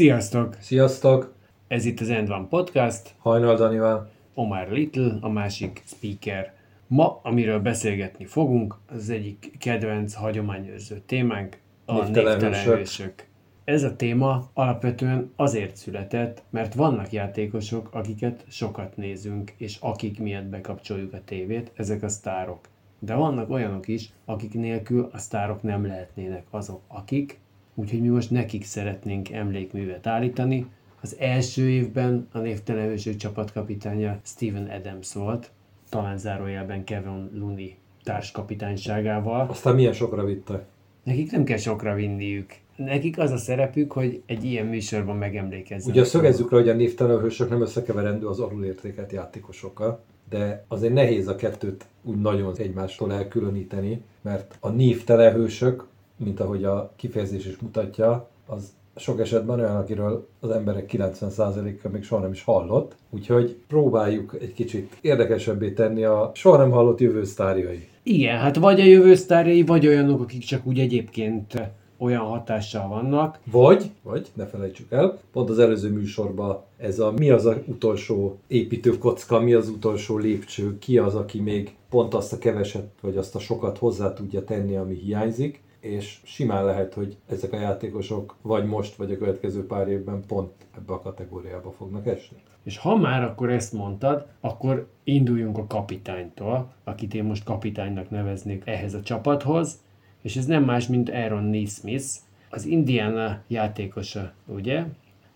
Sziasztok! Sziasztok! Ez itt az End One Podcast, Hajnal Danival. Omar Little, a másik speaker. Ma, amiről beszélgetni fogunk, az egyik kedvenc hagyományőrző témánk, a Névtelen névtelen hősök. hősök. Ez a téma alapvetően azért született, mert vannak játékosok, akiket sokat nézünk, és akik miatt bekapcsoljuk a tévét, ezek a sztárok. De vannak olyanok is, akik nélkül a sztárok nem lehetnének azok, akik, úgyhogy mi most nekik szeretnénk emlékművet állítani. Az első évben a névtelen hősök csapatkapitánya Steven Adams volt, talán zárójelben Kevin Looney társkapitányságával. Aztán milyen sokra vitte? Nekik nem kell sokra vinniük. Nekik az a szerepük, hogy egy ilyen műsorban megemlékezzenek. Ugye szögezzük le, hogy a névtelen hősök nem összekeverendő az alulértékelt játékosokkal, de azért nehéz a kettőt úgy nagyon egymástól elkülöníteni, mert a névtelen hősök, mint ahogy a kifejezés is mutatja, az sok esetben olyan, akiről az emberek 90%-a még soha nem is hallott, úgyhogy próbáljuk egy kicsit érdekesebbé tenni a soha nem hallott jövő sztárjai. Igen, hát vagy a jövő sztárjai, vagy olyanok, akik csak úgy egyébként olyan hatással vannak. Vagy, vagy, ne felejtsük el, pont az előző műsorban ez a mi az a utolsó építőkocka, mi az utolsó lépcső, ki az, aki még pont azt a keveset, vagy azt a sokat hozzá tudja tenni, ami hiányzik, és simán lehet, hogy ezek a játékosok vagy most, vagy a következő pár évben pont ebbe a kategóriába fognak esni. És ha már akkor ezt mondtad, akkor induljunk a kapitánytól, akit én most kapitánynak neveznék ehhez a csapathoz, és ez nem más, mint Aaron Neesmith, az Indiana játékosa, ugye?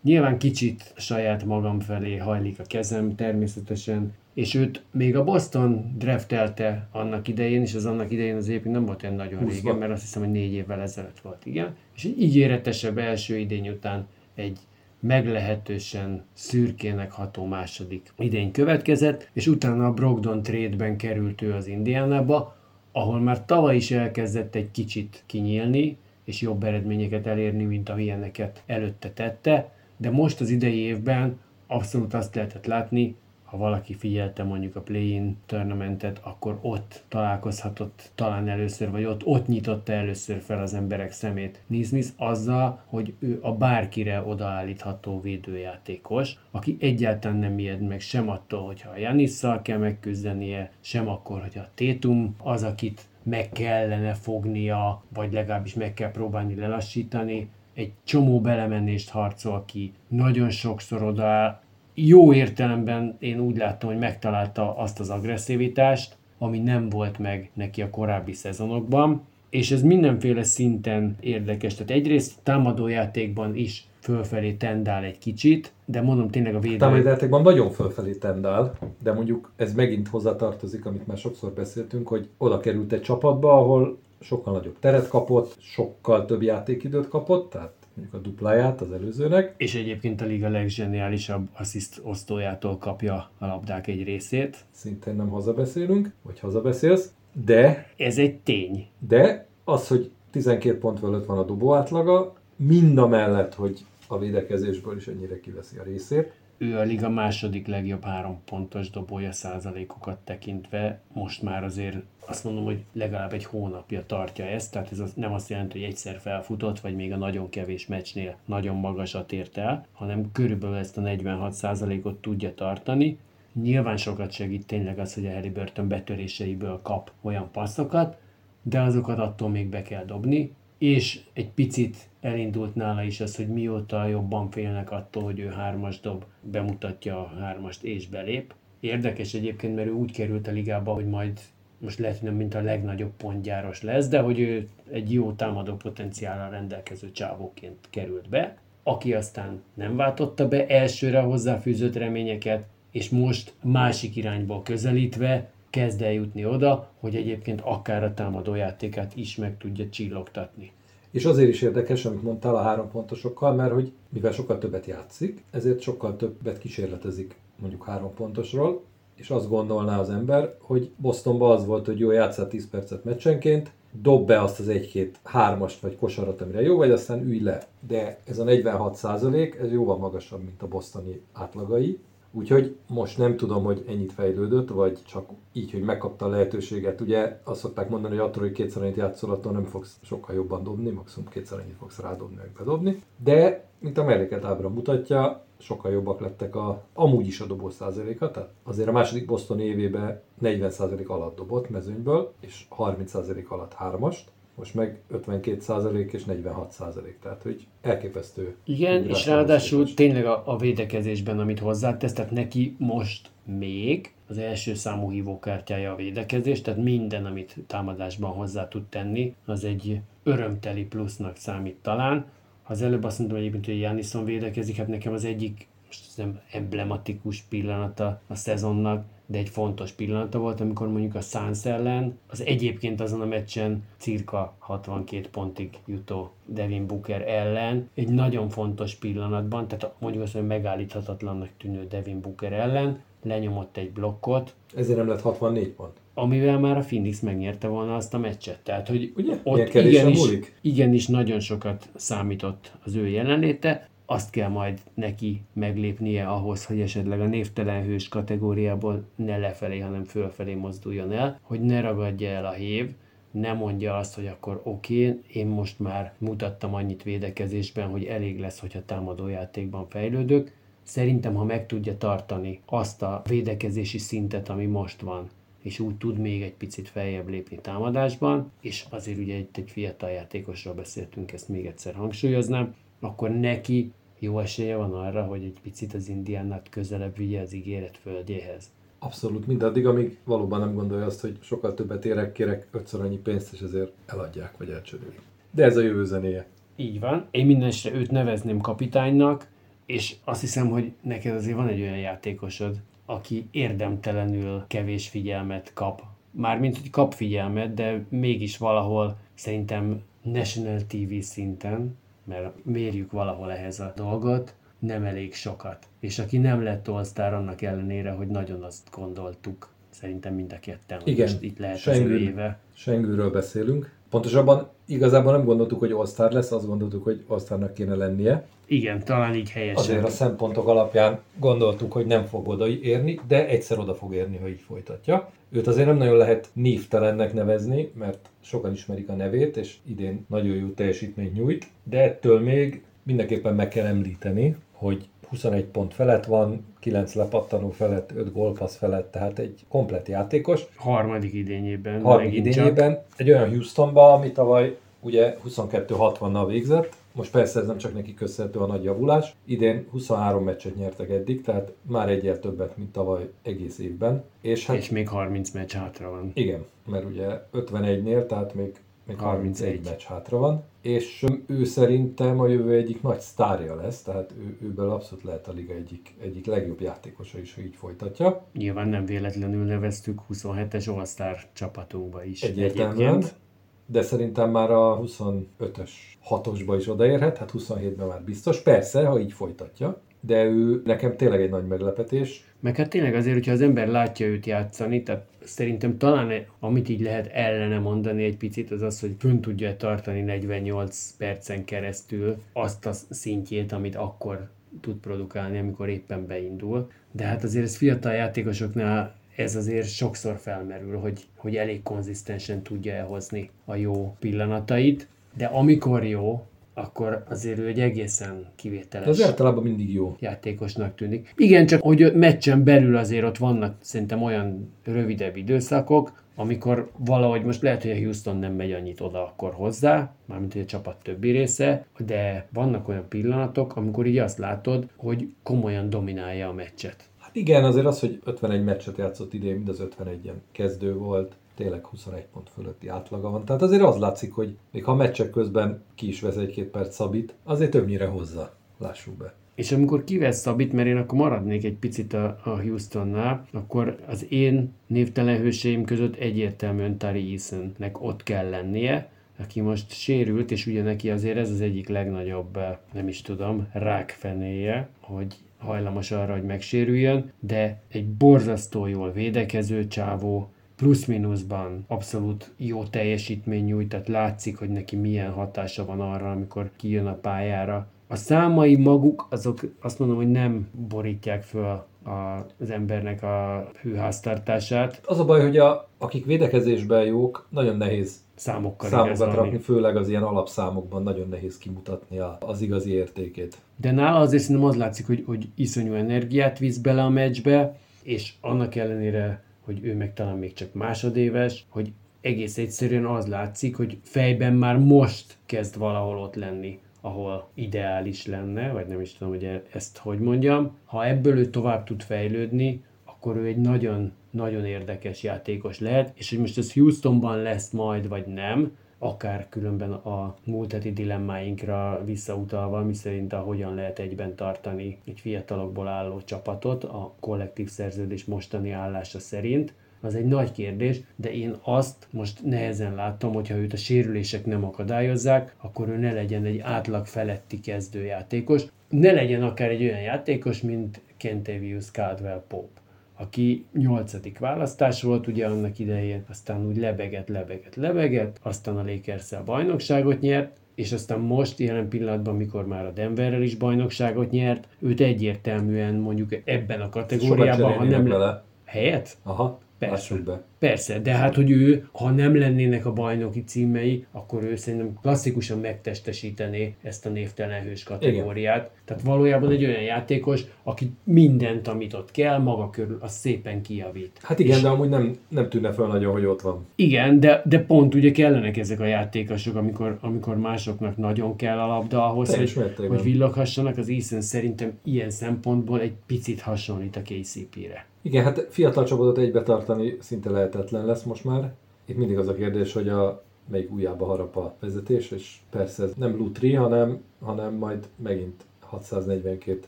Nyilván kicsit saját magam felé hajlik a kezem természetesen, és őt még a Boston draftelte annak idején, és az annak idején az egyébként nem volt olyan nagyon Húszva. régen, mert azt hiszem, hogy négy évvel ezelőtt volt, igen. És egy ígéretesebb első idény után egy meglehetősen szürkének ható második idény következett, és utána a Brogdon trade-ben került ő az Indiánába, ahol már tavaly is elkezdett egy kicsit kinyílni, és jobb eredményeket elérni, mint amilyeneket előtte tette, de most az idei évben abszolút azt lehetett látni, ha valaki figyelte mondjuk a play-in tournamentet, akkor ott találkozhatott talán először, vagy ott, ott nyitotta először fel az emberek szemét. Nizmis azzal, hogy ő a bárkire odaállítható védőjátékos, aki egyáltalán nem ijed meg sem attól, hogyha a Janisszal kell megküzdenie, sem akkor, hogy a Tétum az, akit meg kellene fognia, vagy legalábbis meg kell próbálni lelassítani, egy csomó belemenést harcol ki, nagyon sokszor odaáll, jó értelemben én úgy láttam, hogy megtalálta azt az agresszivitást, ami nem volt meg neki a korábbi szezonokban, és ez mindenféle szinten érdekes. Tehát egyrészt támadójátékban is fölfelé tendál egy kicsit, de mondom tényleg a védelem... Támadjátékban nagyon fölfelé tendál, de mondjuk ez megint hozzátartozik, amit már sokszor beszéltünk, hogy oda került egy csapatba, ahol sokkal nagyobb teret kapott, sokkal több játékidőt kapott, tehát mondjuk a dupláját az előzőnek, És egyébként a liga legzseniálisabb assziszt osztójától kapja a labdák egy részét. szintén nem hazabeszélünk, vagy hazabeszélsz, de, Ez egy tény. de az, hogy 12 pont fölött van a dobó átlaga, mind a mellett, hogy a védekezésből is ennyire kiveszi a részét, ő a liga második legjobb három pontos dobója százalékokat tekintve. Most már azért azt mondom, hogy legalább egy hónapja tartja ezt, tehát ez az, nem azt jelenti, hogy egyszer felfutott, vagy még a nagyon kevés meccsnél nagyon magasat ért el, hanem körülbelül ezt a 46 százalékot tudja tartani. Nyilván sokat segít tényleg az, hogy a Halliburton betöréseiből kap olyan passzokat, de azokat attól még be kell dobni, és egy picit elindult nála is az, hogy mióta jobban félnek attól, hogy ő hármas dob, bemutatja a hármast és belép. Érdekes egyébként, mert ő úgy került a ligába, hogy majd most lehet, hogy nem mint a legnagyobb pontgyáros lesz, de hogy ő egy jó támadó potenciállal rendelkező csávóként került be, aki aztán nem váltotta be elsőre hozzáfűzött reményeket, és most másik irányból közelítve kezd eljutni oda, hogy egyébként akár a támadójátékát is meg tudja csillogtatni. És azért is érdekes, amit mondtál a három pontosokkal, mert hogy mivel sokkal többet játszik, ezért sokkal többet kísérletezik mondjuk három pontosról, és azt gondolná az ember, hogy Bostonban az volt, hogy jó, játszál 10 percet meccsenként, dob be azt az egy-két hármast vagy kosarat, amire jó vagy, aztán ülj le. De ez a 46 százalék, ez jóval magasabb, mint a bosztoni átlagai, Úgyhogy most nem tudom, hogy ennyit fejlődött, vagy csak így, hogy megkapta a lehetőséget. Ugye azt szokták mondani, hogy attól, hogy kétszer annyit játszol, attól nem fogsz sokkal jobban dobni, maximum kétszer annyit fogsz rádobni, meg bedobni. De, mint a melléket ábra mutatja, sokkal jobbak lettek a, amúgy is a dobó százaléka, tehát azért a második Boston évében 40 százalék alatt dobott mezőnyből, és 30 százalék alatt hármast most meg 52% és 46%, tehát hogy elképesztő. Igen, és ráadásul tényleg a, a védekezésben, amit hozzátesz, tehát neki most még az első számú hívókártyája a védekezés, tehát minden, amit támadásban hozzá tud tenni, az egy örömteli plusznak számít talán. Az előbb azt mondtam egyébként, hogy Janison védekezik, hát nekem az egyik most nem emblematikus pillanata a szezonnak, de egy fontos pillanata volt, amikor mondjuk a Suns ellen az egyébként azon a meccsen cirka 62 pontig jutó Devin Booker ellen egy nagyon fontos pillanatban, tehát mondjuk azt, hogy megállíthatatlannak tűnő Devin Booker ellen lenyomott egy blokkot. Ezért nem lett 64 pont. Amivel már a Phoenix megnyerte volna azt a meccset. Tehát, hogy Ugye? ott igenis, igenis nagyon sokat számított az ő jelenléte azt kell majd neki meglépnie ahhoz, hogy esetleg a névtelen hős kategóriából ne lefelé, hanem fölfelé mozduljon el, hogy ne ragadja el a hév, ne mondja azt, hogy akkor oké, okay, én most már mutattam annyit védekezésben, hogy elég lesz, hogyha támadójátékban fejlődök. Szerintem, ha meg tudja tartani azt a védekezési szintet, ami most van, és úgy tud még egy picit feljebb lépni támadásban, és azért ugye egy, egy fiatal játékosról beszéltünk, ezt még egyszer hangsúlyoznám, akkor neki jó esélye van arra, hogy egy picit az indiánát közelebb vigye az ígéret földjéhez. Abszolút, mindaddig, amíg valóban nem gondolja azt, hogy sokkal többet érek, kérek ötször annyi pénzt, és ezért eladják, vagy elcsörülik. De ez a jövő zenéje. Így van. Én mindenesre őt nevezném kapitánynak, és azt hiszem, hogy neked azért van egy olyan játékosod, aki érdemtelenül kevés figyelmet kap. Mármint, hogy kap figyelmet, de mégis valahol szerintem National TV szinten mert mérjük valahol ehhez a dolgot, nem elég sokat. És aki nem lett all annak ellenére, hogy nagyon azt gondoltuk, szerintem mind a ketten, hogy Igen, most itt lehet Sengül, az éve. Sengülről beszélünk. Pontosabban igazából nem gondoltuk, hogy all lesz, azt gondoltuk, hogy all kéne lennie. Igen, talán így helyesen. Azért a szempontok alapján gondoltuk, hogy nem fog oda érni, de egyszer oda fog érni, ha így folytatja. Őt azért nem nagyon lehet névtelennek nevezni, mert sokan ismerik a nevét, és idén nagyon jó teljesítményt nyújt, de ettől még mindenképpen meg kell említeni, hogy 21 pont felett van, 9 lepattanó felett, 5 gólpassz felett, tehát egy komplet játékos. Harmadik idényében. Harmadik idényében. Csak. Egy olyan Houstonba, ami tavaly ugye 22-60-nal végzett, most persze ez nem csak neki köszönhető a nagy javulás. Idén 23 meccset nyertek eddig, tehát már egyel többet, mint tavaly egész évben. És, hát, és még 30 meccs hátra van. Igen, mert ugye 51-nél, tehát még, még 31 31 meccs hátra van. És ő szerintem a jövő egyik nagy sztárja lesz, tehát ő, őből abszolút lehet a liga egyik, egyik legjobb játékosa is, hogy így folytatja. Nyilván nem véletlenül neveztük 27-es All-Star csapatunkba is. Egyértelműen. Egyébként de szerintem már a 25-ös hatosba is odaérhet, hát 27-ben már biztos. Persze, ha így folytatja, de ő nekem tényleg egy nagy meglepetés. Meg hát tényleg azért, hogyha az ember látja őt játszani, tehát szerintem talán amit így lehet ellene mondani egy picit, az az, hogy fönn tudja tartani 48 percen keresztül azt a szintjét, amit akkor tud produkálni, amikor éppen beindul. De hát azért ez fiatal játékosoknál ez azért sokszor felmerül, hogy, hogy elég konzisztensen tudja elhozni a jó pillanatait, de amikor jó, akkor azért ő egy egészen kivételes az általában mindig jó játékosnak tűnik. Igen, csak hogy meccsen belül azért ott vannak szerintem olyan rövidebb időszakok, amikor valahogy most lehet, hogy a Houston nem megy annyit oda akkor hozzá, mármint hogy a csapat többi része, de vannak olyan pillanatok, amikor így azt látod, hogy komolyan dominálja a meccset. Igen, azért az, hogy 51 meccset játszott idén, mind az 51-en kezdő volt, tényleg 21 pont fölötti átlaga van. Tehát azért az látszik, hogy még ha a meccsek közben ki is vesz egy-két perc Szabit, azért többnyire hozza. Lássuk be. És amikor kivesz Szabit, mert én akkor maradnék egy picit a, a Houstonnál, akkor az én névtelen hőseim között egyértelműen Tari Easonnek ott kell lennie, aki most sérült, és ugye neki azért ez az egyik legnagyobb, nem is tudom, rákfenéje, hogy hajlamos arra, hogy megsérüljön, de egy borzasztó jól védekező csávó, plusz-minuszban abszolút jó teljesítmény nyújt, tehát látszik, hogy neki milyen hatása van arra, amikor kijön a pályára. A számai maguk, azok azt mondom, hogy nem borítják föl a, az embernek a hőháztartását. Az a baj, hogy a, akik védekezésben jók, nagyon nehéz Számokkal számokat rakni, főleg az ilyen alapszámokban nagyon nehéz kimutatni az igazi értékét. De nála azért szerintem az látszik, hogy, hogy iszonyú energiát visz bele a meccsbe, és annak ellenére, hogy ő meg talán még csak másodéves, hogy egész egyszerűen az látszik, hogy fejben már most kezd valahol ott lenni, ahol ideális lenne, vagy nem is tudom, hogy e- ezt hogy mondjam. Ha ebből ő tovább tud fejlődni, akkor ő egy nagyon, nagyon érdekes játékos lehet, és hogy most ez Houstonban lesz majd, vagy nem, akár különben a múlt heti dilemmáinkra visszautalva, miszerint a hogyan lehet egyben tartani egy fiatalokból álló csapatot a kollektív szerződés mostani állása szerint, az egy nagy kérdés, de én azt most nehezen látom, hogyha őt a sérülések nem akadályozzák, akkor ő ne legyen egy átlag feletti kezdőjátékos, ne legyen akár egy olyan játékos, mint Kentavious Caldwell Pope aki nyolcadik választás volt ugye annak idején, aztán úgy lebegett, lebegett, lebegett, aztán a lakers a bajnokságot nyert, és aztán most, jelen pillanatban, mikor már a Denverrel is bajnokságot nyert, őt egyértelműen mondjuk ebben a kategóriában, ha nem le... helyet, Aha, Persze. be. Persze, de hát, hogy ő, ha nem lennének a bajnoki címei, akkor ő szerintem klasszikusan megtestesítené ezt a névtelen hős kategóriát. Igen. Tehát valójában egy olyan játékos, aki mindent, amit ott kell, maga körül, az szépen kijavít. Hát igen, de amúgy nem, nem tűnne fel nagyon, hogy ott van. Igen, de, de pont ugye kellenek ezek a játékosok, amikor, amikor másoknak nagyon kell a labda ahhoz, hogy, hogy villoghassanak. Az Eason szerintem ilyen szempontból egy picit hasonlít a KCP-re. Igen, hát fiatal csapatot egybe tartani szinte lehetetlen lesz most már. Itt mindig az a kérdés, hogy a melyik ujjába harap a vezetés, és persze ez nem lutri, hanem, hanem majd megint 642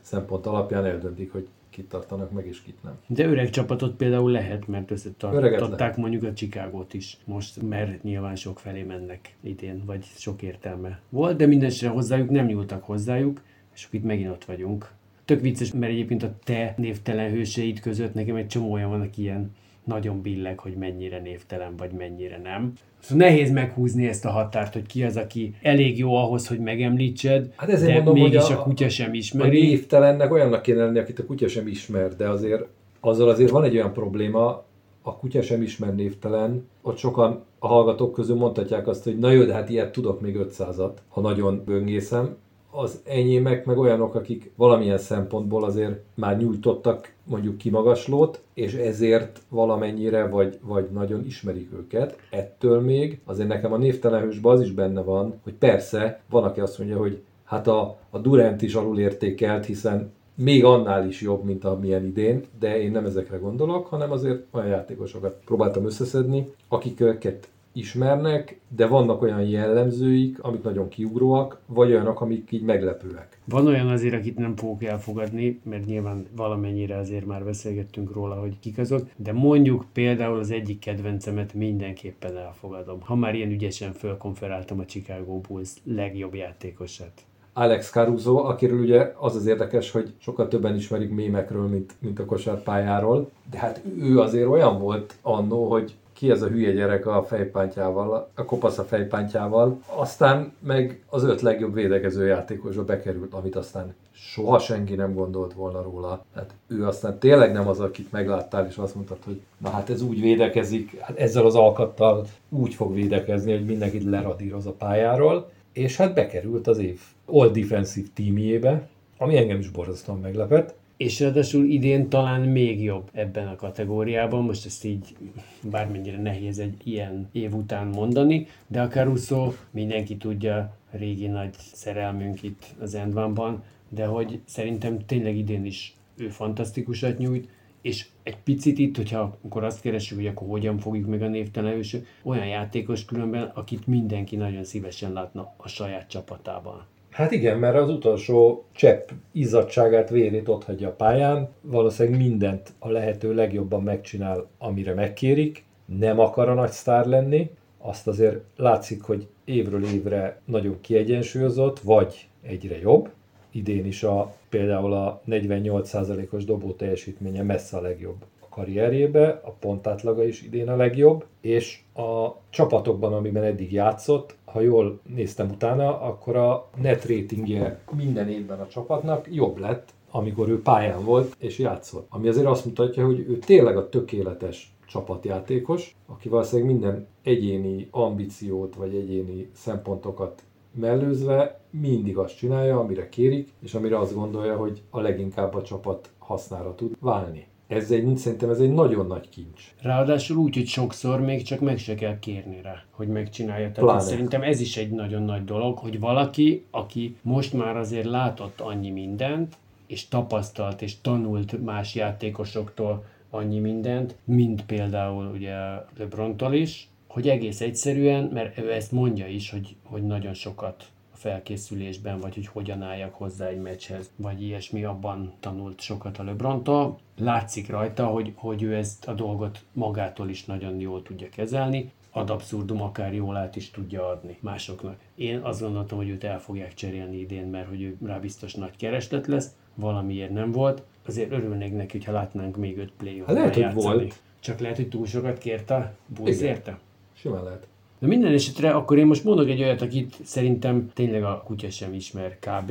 szempont alapján eldöntik, hogy kit tartanak meg, és kit nem. De öreg csapatot például lehet, mert összetartották mondjuk a Chicagót is most, mert nyilván sok felé mennek idén, vagy sok értelme volt, de mindenesetre hozzájuk nem nyúltak hozzájuk, és akkor itt megint ott vagyunk. Tök vicces, mert egyébként a te névtelen hőseid között nekem egy csomó olyan van, aki ilyen nagyon billeg, hogy mennyire névtelen, vagy mennyire nem. Szóval nehéz meghúzni ezt a határt, hogy ki az, aki elég jó ahhoz, hogy megemlítsed, Hát ezért de mondom, hogy mégis a- a, kutya sem A ismeri. névtelennek olyannak kéne lenni, akit a kutya sem ismer, de azért azzal azért van egy olyan probléma, a kutya sem ismer névtelen, ott sokan a hallgatók közül mondhatják azt, hogy na jó, de hát ilyet tudok még 500-at, ha nagyon böngészem. Az enyémek meg olyanok, akik valamilyen szempontból azért már nyújtottak mondjuk kimagaslót, és ezért valamennyire vagy, vagy nagyon ismerik őket. Ettől még azért nekem a névtelen hősben az is benne van, hogy persze van, aki azt mondja, hogy hát a, a Durant is alulértékelt, hiszen még annál is jobb, mint amilyen idén, de én nem ezekre gondolok, hanem azért olyan játékosokat próbáltam összeszedni, akiket ismernek, de vannak olyan jellemzőik, amik nagyon kiugróak, vagy olyanok, amik így meglepőek. Van olyan azért, akit nem fogok elfogadni, mert nyilván valamennyire azért már beszélgettünk róla, hogy kik azok, de mondjuk például az egyik kedvencemet mindenképpen elfogadom. Ha már ilyen ügyesen fölkonferáltam a Chicago Bulls legjobb játékosát. Alex Caruso, akiről ugye az az érdekes, hogy sokkal többen ismerik mémekről, mint, mint a kosárpályáról, de hát ő azért olyan volt annó, hogy ki ez a hülye gyerek a fejpántjával, a kopasz a fejpántjával, aztán meg az öt legjobb védekező játékosba bekerült, amit aztán soha senki nem gondolt volna róla. Tehát ő aztán tényleg nem az, akit megláttál, és azt mondtad, hogy na hát ez úgy védekezik, hát ezzel az alkattal úgy fog védekezni, hogy mindenkit leradíroz a pályáról, és hát bekerült az év All Defensive tímjébe, ami engem is borzasztóan meglepett. És ráadásul idén talán még jobb ebben a kategóriában, most ezt így bármennyire nehéz egy ilyen év után mondani, de a Caruso mindenki tudja, régi nagy szerelmünk itt az Endvanban, de hogy szerintem tényleg idén is ő fantasztikusat nyújt, és egy picit itt, hogyha akkor azt keressük, hogy akkor hogyan fogjuk meg a névtelen olyan játékos különben, akit mindenki nagyon szívesen látna a saját csapatában. Hát igen, mert az utolsó csepp izzadságát, vérét ott hagyja a pályán, valószínűleg mindent a lehető legjobban megcsinál, amire megkérik, nem akar a nagy sztár lenni, azt azért látszik, hogy évről évre nagyon kiegyensúlyozott, vagy egyre jobb. Idén is a, például a 48%-os dobó teljesítménye messze a legjobb a karrierjébe, a pontátlaga is idén a legjobb, és a csapatokban, amiben eddig játszott, ha jól néztem utána, akkor a net ratingje minden évben a csapatnak jobb lett, amikor ő pályán volt és játszott. Ami azért azt mutatja, hogy ő tényleg a tökéletes csapatjátékos, aki valószínűleg minden egyéni ambíciót vagy egyéni szempontokat mellőzve mindig azt csinálja, amire kérik, és amire azt gondolja, hogy a leginkább a csapat hasznára tud válni. Ez egy, szerintem ez egy nagyon nagy kincs. Ráadásul úgy, hogy sokszor még csak meg se kell kérni rá, hogy megcsinálja. Tehát Pláne. szerintem ez is egy nagyon nagy dolog, hogy valaki, aki most már azért látott annyi mindent, és tapasztalt és tanult más játékosoktól annyi mindent, mint például ugye LeBrontól is, hogy egész egyszerűen, mert ő ezt mondja is, hogy, hogy nagyon sokat a felkészülésben, vagy hogy hogyan álljak hozzá egy meccshez, vagy ilyesmi, abban tanult sokat a LeBrontól. Látszik rajta, hogy, hogy ő ezt a dolgot magától is nagyon jól tudja kezelni, ad abszurdum akár jól át is tudja adni másoknak. Én azt gondoltam, hogy őt el fogják cserélni idén, mert hogy ő rá biztos nagy kereslet lesz, valamiért nem volt. Azért örülnék neki, ha látnánk még öt play Hát lehet, hogy volt. Csak lehet, hogy túl sokat kérte a Bulls érte. Simán lehet. De minden esetre akkor én most mondok egy olyat, akit szerintem tényleg a kutya sem ismer kb.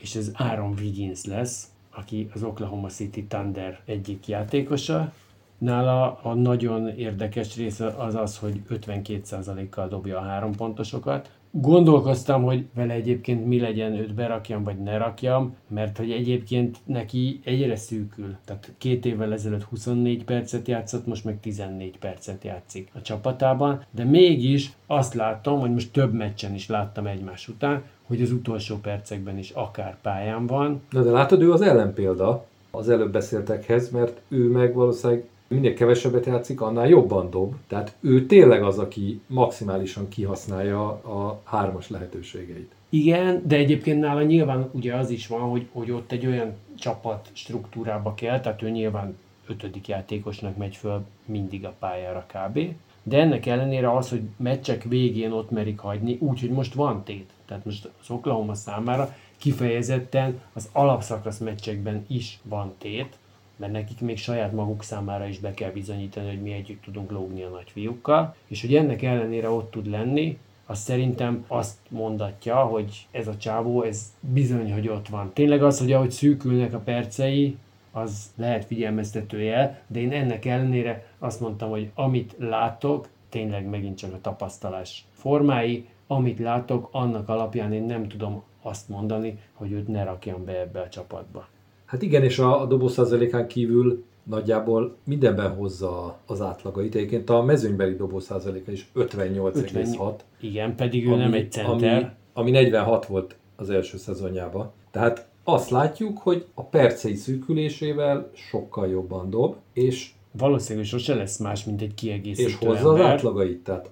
És ez Aaron Wiggins lesz, aki az Oklahoma City Thunder egyik játékosa. Nála a nagyon érdekes része az az, hogy 52%-kal dobja a három pontosokat. Gondolkoztam, hogy vele egyébként mi legyen, őt berakjam vagy ne rakjam, mert hogy egyébként neki egyre szűkül. Tehát két évvel ezelőtt 24 percet játszott, most meg 14 percet játszik a csapatában, de mégis azt látom, hogy most több meccsen is láttam egymás után, hogy az utolsó percekben is akár pályán van, Na de látod, ő az ellenpélda az előbb beszéltekhez, mert ő meg valószínűleg minél kevesebbet játszik, annál jobban dob. Tehát ő tényleg az, aki maximálisan kihasználja a hármas lehetőségeit. Igen, de egyébként nála nyilván ugye az is van, hogy, hogy ott egy olyan csapat struktúrába kell, tehát ő nyilván ötödik játékosnak megy föl mindig a pályára kb. De ennek ellenére az, hogy meccsek végén ott merik hagyni, úgyhogy most van tét. Tehát most az Oklahoma számára kifejezetten az alapszakasz meccsekben is van tét, mert nekik még saját maguk számára is be kell bizonyítani, hogy mi együtt tudunk lógni a nagyfiúkkal, és hogy ennek ellenére ott tud lenni, az szerintem azt mondatja, hogy ez a csávó, ez bizony, hogy ott van. Tényleg az, hogy ahogy szűkülnek a percei, az lehet figyelmeztető jel, de én ennek ellenére azt mondtam, hogy amit látok, tényleg megint csak a tapasztalás formái, amit látok, annak alapján én nem tudom azt mondani, hogy őt ne rakjam be ebbe a csapatba. Hát igen, és a, a dobószázalékán kívül nagyjából mindenben hozza az átlagait. Egyébként a mezőnybeli dobószázaléka is 58,6. Igen, pedig ő nem egy center. Ami, ami 46 volt az első szezonjában. Tehát azt látjuk, hogy a percei szűkülésével sokkal jobban dob, és, Valószínűleg sose lesz más, mint egy kiegészítő és hozza az ember. átlagait. Tehát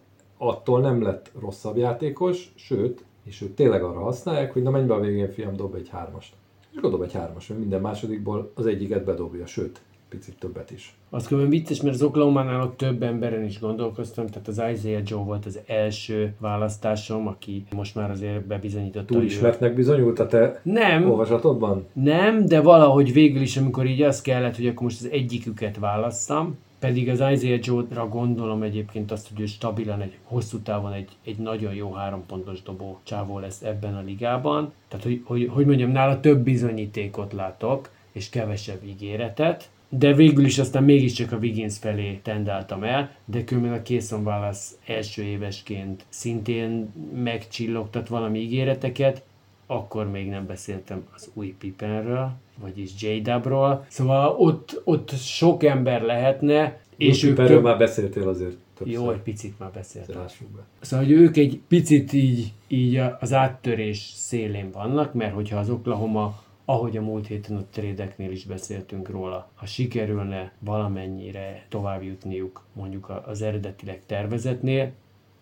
attól nem lett rosszabb játékos, sőt, és őt tényleg arra használják, hogy na menj be a végén, fiam, dob egy hármast. És akkor dob egy hármast, mert minden másodikból az egyiket bedobja, sőt, picit többet is. Az különben vicces, mert az Oklahoma-nál ott több emberen is gondolkoztam, tehát az Isaiah Joe volt az első választásom, aki most már azért bebizonyította, Túl hogy ő- ismertnek bizonyult a te Nem, olvasatodban? nem, de valahogy végül is, amikor így az kellett, hogy akkor most az egyiküket válasszam, pedig az Isaiah Joe-ra gondolom egyébként azt, hogy ő stabilan egy hosszú távon egy, egy nagyon jó hárompontos dobó csávó lesz ebben a ligában. Tehát, hogy, hogy, hogy mondjam, nála több bizonyítékot látok, és kevesebb ígéretet, de végül is aztán mégiscsak a Wiggins felé tendáltam el, de különben a Készon Wallace első évesként szintén megcsillogtat valami ígéreteket, akkor még nem beszéltem az új Pipenről, vagyis J-Dubról. Szóval ott, ott sok ember lehetne, és ők több... már beszéltél azért többször. Jó, egy picit már beszéltem. Lássuk be. Szóval, hogy ők egy picit így, így az áttörés szélén vannak, mert hogyha az Oklahoma, ahogy a múlt héten a trédeknél is beszéltünk róla, ha sikerülne valamennyire tovább jutniuk mondjuk az eredetileg tervezetnél,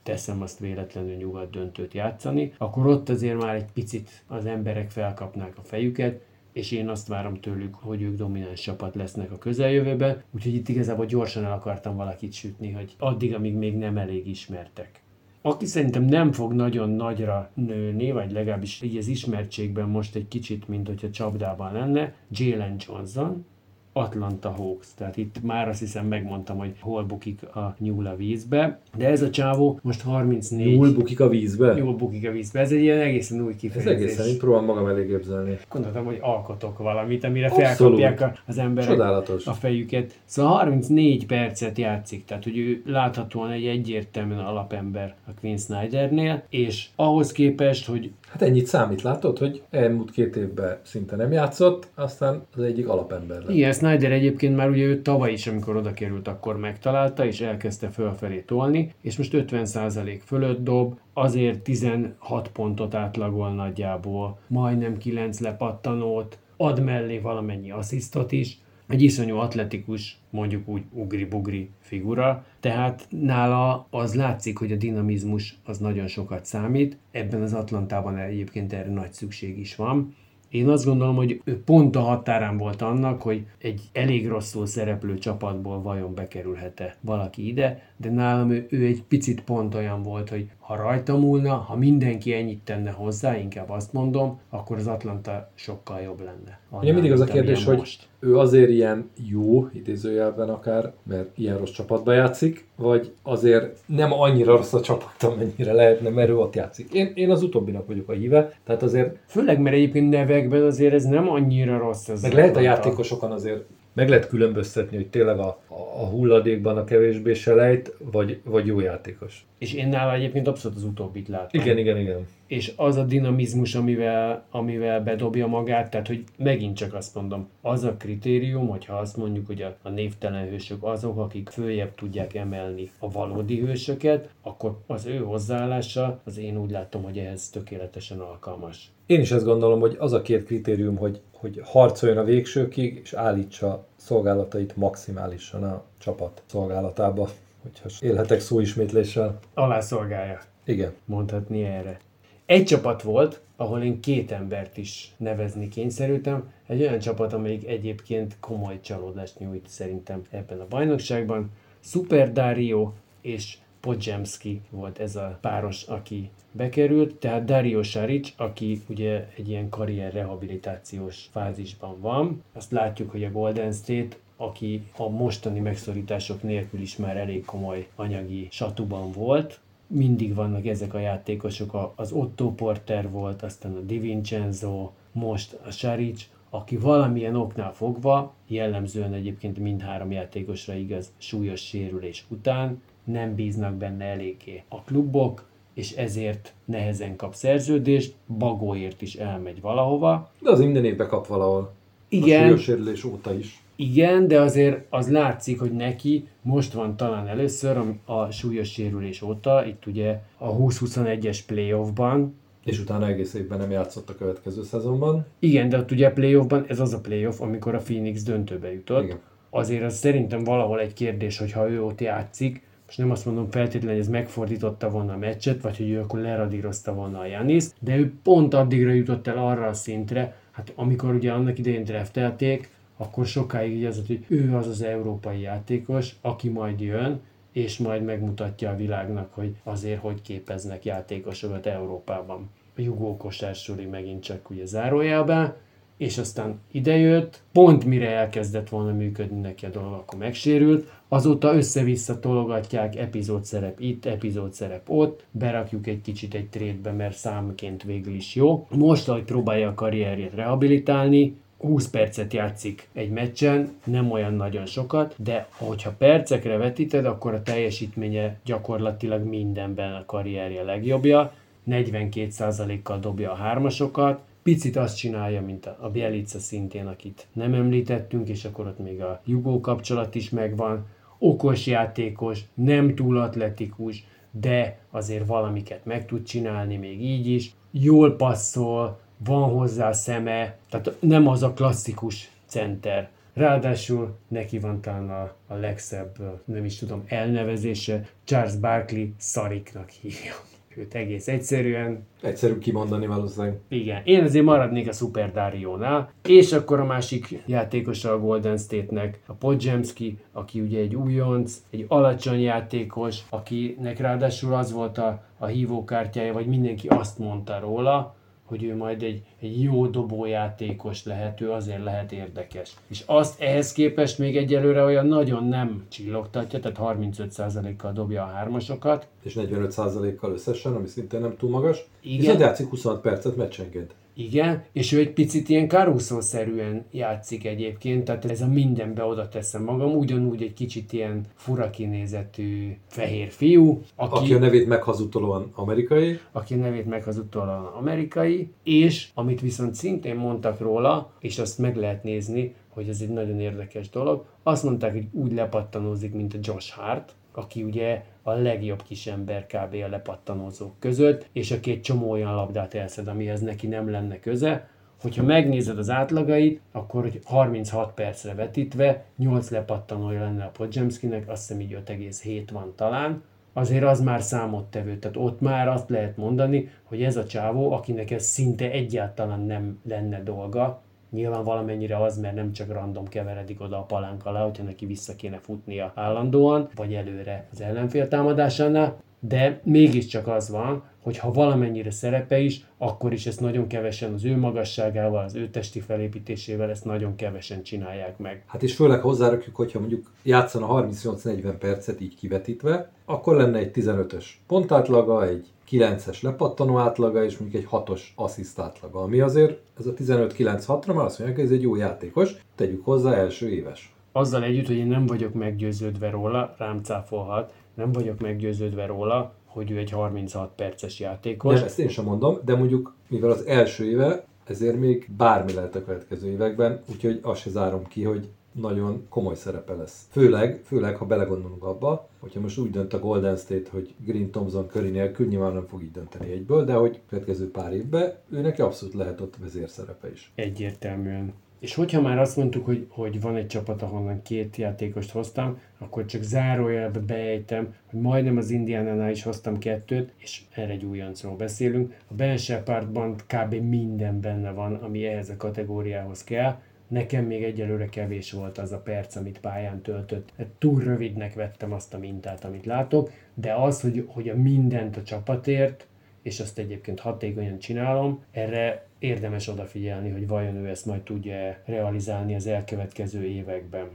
teszem azt véletlenül nyugat döntőt játszani, akkor ott azért már egy picit az emberek felkapnák a fejüket, és én azt várom tőlük, hogy ők domináns csapat lesznek a közeljövőben, úgyhogy itt igazából gyorsan el akartam valakit sütni, hogy addig, amíg még nem elég ismertek. aki szerintem nem fog nagyon nagyra nőni, vagy legalábbis így az ismertségben most egy kicsit, mint hogyha csapdában lenne, Jalen Johnson, Atlanta Hawks. Tehát itt már azt hiszem megmondtam, hogy hol bukik a nyúl a vízbe. De ez a csávó most 34. Nyúl bukik a vízbe? Jól bukik a vízbe. Ez egy ilyen egészen új Ez kifejezés. egészen, így próbálom magam elé képzelni. Gondoltam, hogy alkotok valamit, amire Abszolút. felkapják az emberek Csodálatos. a fejüket. Szóval 34 percet játszik, tehát hogy ő láthatóan egy egyértelműen alapember a Quinn Snydernél, és ahhoz képest, hogy Hát ennyit számít, látod, hogy elmúlt két évben szinte nem játszott, aztán az egyik alapember lett. Igen, Snyder egyébként már ugye ő tavaly is, amikor oda került, akkor megtalálta, és elkezdte fölfelé tolni, és most 50% fölött dob, azért 16 pontot átlagol nagyjából, majdnem 9 lepattanót, ad mellé valamennyi asszisztot is, egy iszonyú atletikus, mondjuk úgy ugri-bugri figura, tehát nála az látszik, hogy a dinamizmus az nagyon sokat számít, ebben az Atlantában egyébként erre nagy szükség is van, én azt gondolom, hogy ő pont a határán volt annak, hogy egy elég rosszul szereplő csapatból vajon bekerülhet-e valaki ide, de nálam ő, ő egy picit pont olyan volt, hogy ha rajta múlna, ha mindenki ennyit tenne hozzá, inkább azt mondom, akkor az Atlanta sokkal jobb lenne. Ugye mindig az a Annál, kérdés, hogy ő azért ilyen jó, idézőjelben akár, mert ilyen rossz csapatba játszik, vagy azért nem annyira rossz a csapat, amennyire lehetne, mert ő ott játszik. Én, én az utóbbinak vagyok a híve, tehát azért Főleg, mert egyébként nevekben azért ez nem annyira rossz. Ez meg lehet a Atlanta. játékosokon azért meg lehet különböztetni, hogy tényleg a, a hulladékban a kevésbé selejt, vagy, vagy jó játékos. És én nála egyébként abszolút az utóbbit látom. Igen, igen, igen. és az a dinamizmus, amivel, amivel bedobja magát, tehát hogy megint csak azt mondom, az a kritérium, hogyha azt mondjuk, hogy a, a névtelen hősök azok, akik följebb tudják emelni a valódi hősöket, akkor az ő hozzáállása, az én úgy látom, hogy ehhez tökéletesen alkalmas. Én is ezt gondolom, hogy az a két kritérium, hogy, hogy harcoljon a végsőkig, és állítsa szolgálatait maximálisan a csapat szolgálatába, hogyha élhetek szóismétléssel. Alá szolgálja, Igen. mondhatni erre. Egy csapat volt, ahol én két embert is nevezni kényszerültem. Egy olyan csapat, amelyik egyébként komoly csalódást nyújt szerintem ebben a bajnokságban. Super Dario és Podzsemski volt ez a páros, aki bekerült, tehát Dario Saric, aki ugye egy ilyen karrier rehabilitációs fázisban van. Azt látjuk, hogy a Golden State aki a mostani megszorítások nélkül is már elég komoly anyagi satuban volt, mindig vannak ezek a játékosok, az Otto Porter volt, aztán a Di Vincenzo, most a Saric, aki valamilyen oknál fogva, jellemzően egyébként mindhárom játékosra igaz, súlyos sérülés után, nem bíznak benne eléggé a klubok, és ezért nehezen kap szerződést, bagóért is elmegy valahova. De az minden évben kap valahol. Igen. A súlyos sérülés óta is. Igen, de azért az látszik, hogy neki most van talán először a, a súlyos sérülés óta, itt ugye a 20-21-es playoffban, És utána egész évben nem játszott a következő szezonban. igen, de ott ugye playoffban ez az a playoff, amikor a Phoenix döntőbe jutott. Igen. Azért az szerintem valahol egy kérdés, hogy ha ő ott játszik, most nem azt mondom feltétlenül, hogy ez megfordította volna a meccset, vagy hogy ő akkor leradírozta volna a Janis, de ő pont addigra jutott el arra a szintre, hát amikor ugye annak idején draftelték, akkor sokáig így az, hogy ő az az európai játékos, aki majd jön, és majd megmutatja a világnak, hogy azért hogy képeznek játékosokat Európában. A jugó kosársuli megint csak ugye zárójelben, és aztán idejött, pont mire elkezdett volna működni neki a dolog, akkor megsérült, azóta össze-vissza tologatják, epizód szerep itt, epizód szerep ott, berakjuk egy kicsit egy trédbe, mert számként végül is jó. Most, ahogy próbálja a karrierjét rehabilitálni, 20 percet játszik egy meccsen, nem olyan nagyon sokat, de hogyha percekre vetíted, akkor a teljesítménye gyakorlatilag mindenben a karrierje legjobbja, 42%-kal dobja a hármasokat, picit azt csinálja, mint a Bielica szintén, akit nem említettünk, és akkor ott még a jugó kapcsolat is megvan. Okos játékos, nem túl atletikus, de azért valamiket meg tud csinálni még így is. Jól passzol, van hozzá szeme, tehát nem az a klasszikus center. Ráadásul neki van talán a, a legszebb, nem is tudom, elnevezése, Charles Barkley szariknak hívja. Sőt, egész egyszerűen. Egyszerű kimondani valószínűleg. igen, én azért maradnék a Super Dario-nál, és akkor a másik játékosa a Golden State-nek, a Podzemski, aki ugye egy újonc, egy alacsony játékos, akinek ráadásul az volt a, a hívókártyája, vagy mindenki azt mondta róla, hogy ő majd egy, egy jó dobójátékos lehet, ő azért lehet érdekes. És azt ehhez képest még egyelőre olyan nagyon nem csillogtatja, tehát 35%-kal dobja a hármasokat, És 45%-kal összesen, ami szintén nem túl magas. Igen. Viszont játszik 26 percet meccsenként. Igen, és ő egy picit ilyen Caruso-szerűen játszik egyébként, tehát ez a mindenbe oda teszem magam, ugyanúgy egy kicsit ilyen fura kinézetű fehér fiú, aki, Aki a nevét meghazudtolóan amerikai, aki nevét meghazudtolóan amerikai, és amit viszont szintén mondtak róla, és azt meg lehet nézni, hogy ez egy nagyon érdekes dolog, azt mondták, hogy úgy lepattanózik, mint a Josh Hart, aki ugye a legjobb kis ember kb. a lepattanózók között, és aki egy csomó olyan labdát elszed, amihez neki nem lenne köze. Hogyha megnézed az átlagait, akkor hogy 36 percre vetítve 8 lepattanója lenne a Podzsemszkinek, azt hiszem így 5,7 van talán, azért az már számottevő. Tehát ott már azt lehet mondani, hogy ez a csávó, akinek ez szinte egyáltalán nem lenne dolga, nyilván valamennyire az, mert nem csak random keveredik oda a palánk alá, hogyha neki vissza kéne futnia állandóan, vagy előre az ellenfél támadásánál, de mégiscsak az van, hogy ha valamennyire szerepe is, akkor is ezt nagyon kevesen az ő magasságával, az ő testi felépítésével ezt nagyon kevesen csinálják meg. Hát és főleg hozzárakjuk, hogyha mondjuk játszana 38-40 percet így kivetítve, akkor lenne egy 15-ös pontátlaga, egy 9-es lepattanó átlaga, és mondjuk egy 6-os assziszt átlaga, ami azért ez a 15-9-6-ra már azt mondják, hogy ez egy jó játékos, tegyük hozzá első éves. Azzal együtt, hogy én nem vagyok meggyőződve róla, rám cáfolhat, nem vagyok meggyőződve róla, hogy ő egy 36 perces játékos. Nem, ezt én sem mondom, de mondjuk, mivel az első éve, ezért még bármi lehet a következő években, úgyhogy azt se zárom ki, hogy nagyon komoly szerepe lesz. Főleg, főleg, ha belegondolunk abba, hogyha most úgy dönt a Golden State, hogy Green Thompson Curry nélkül, nyilván nem fog így dönteni egyből, de hogy következő pár évben ő neki abszolút lehet ott vezérszerepe is. Egyértelműen. És hogyha már azt mondtuk, hogy, hogy van egy csapat, ahonnan két játékost hoztam, akkor csak zárójelbe beejtem, hogy majdnem az Indiánánál is hoztam kettőt, és erre egy újoncról beszélünk. A Ben Shepardban kb. minden benne van, ami ehhez a kategóriához kell. Nekem még egyelőre kevés volt az a perc, amit pályán töltött. Hát Túl rövidnek vettem azt a mintát, amit látok, de az, hogy, hogy a mindent a csapatért, és azt egyébként hatékonyan csinálom, erre érdemes odafigyelni, hogy vajon ő ezt majd tudja realizálni az elkövetkező években.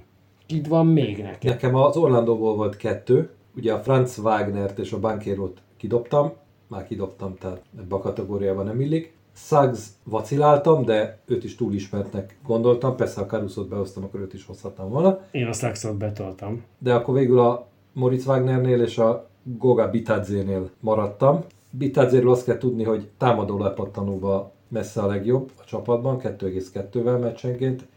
Itt van még nekem. Nekem az Orlandóból volt kettő, ugye a Franz Wagnert és a Bankérót kidobtam, már kidobtam, tehát ebbe a kategóriába nem illik. Suggs vaciláltam, de őt is túl ismertnek gondoltam, persze ha Caruso-t behoztam, akkor őt is hozhattam volna. Én a Saxot betoltam. De akkor végül a Moritz Wagnernél és a Goga Bitadzénél maradtam. Bitadzéről azt kell tudni, hogy támadó lepattanóba messze a legjobb a csapatban, 2,2-vel meccsenként.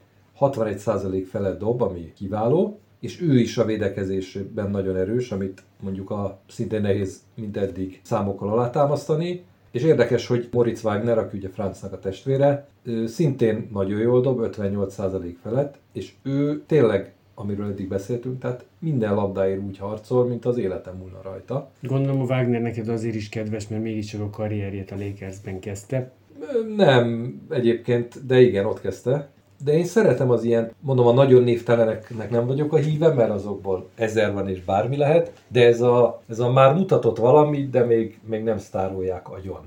61% felett dob, ami kiváló, és ő is a védekezésben nagyon erős, amit mondjuk a szintén nehéz, mint eddig számokkal alátámasztani. És érdekes, hogy Moritz Wagner, aki ugye Francnak a testvére, szintén nagyon jól dob, 58% felett, és ő tényleg, amiről eddig beszéltünk, tehát minden labdáért úgy harcol, mint az életem múlna rajta. Gondolom a Wagner neked azért is kedves, mert mégiscsak a karrierjét a Lakersben kezdte. Nem, egyébként, de igen, ott kezdte. De én szeretem az ilyen, mondom, a nagyon névteleneknek nem vagyok a híve, mert azokból ezer van és bármi lehet, de ez a, ez a már mutatott valami, de még, még nem sztárolják agyon.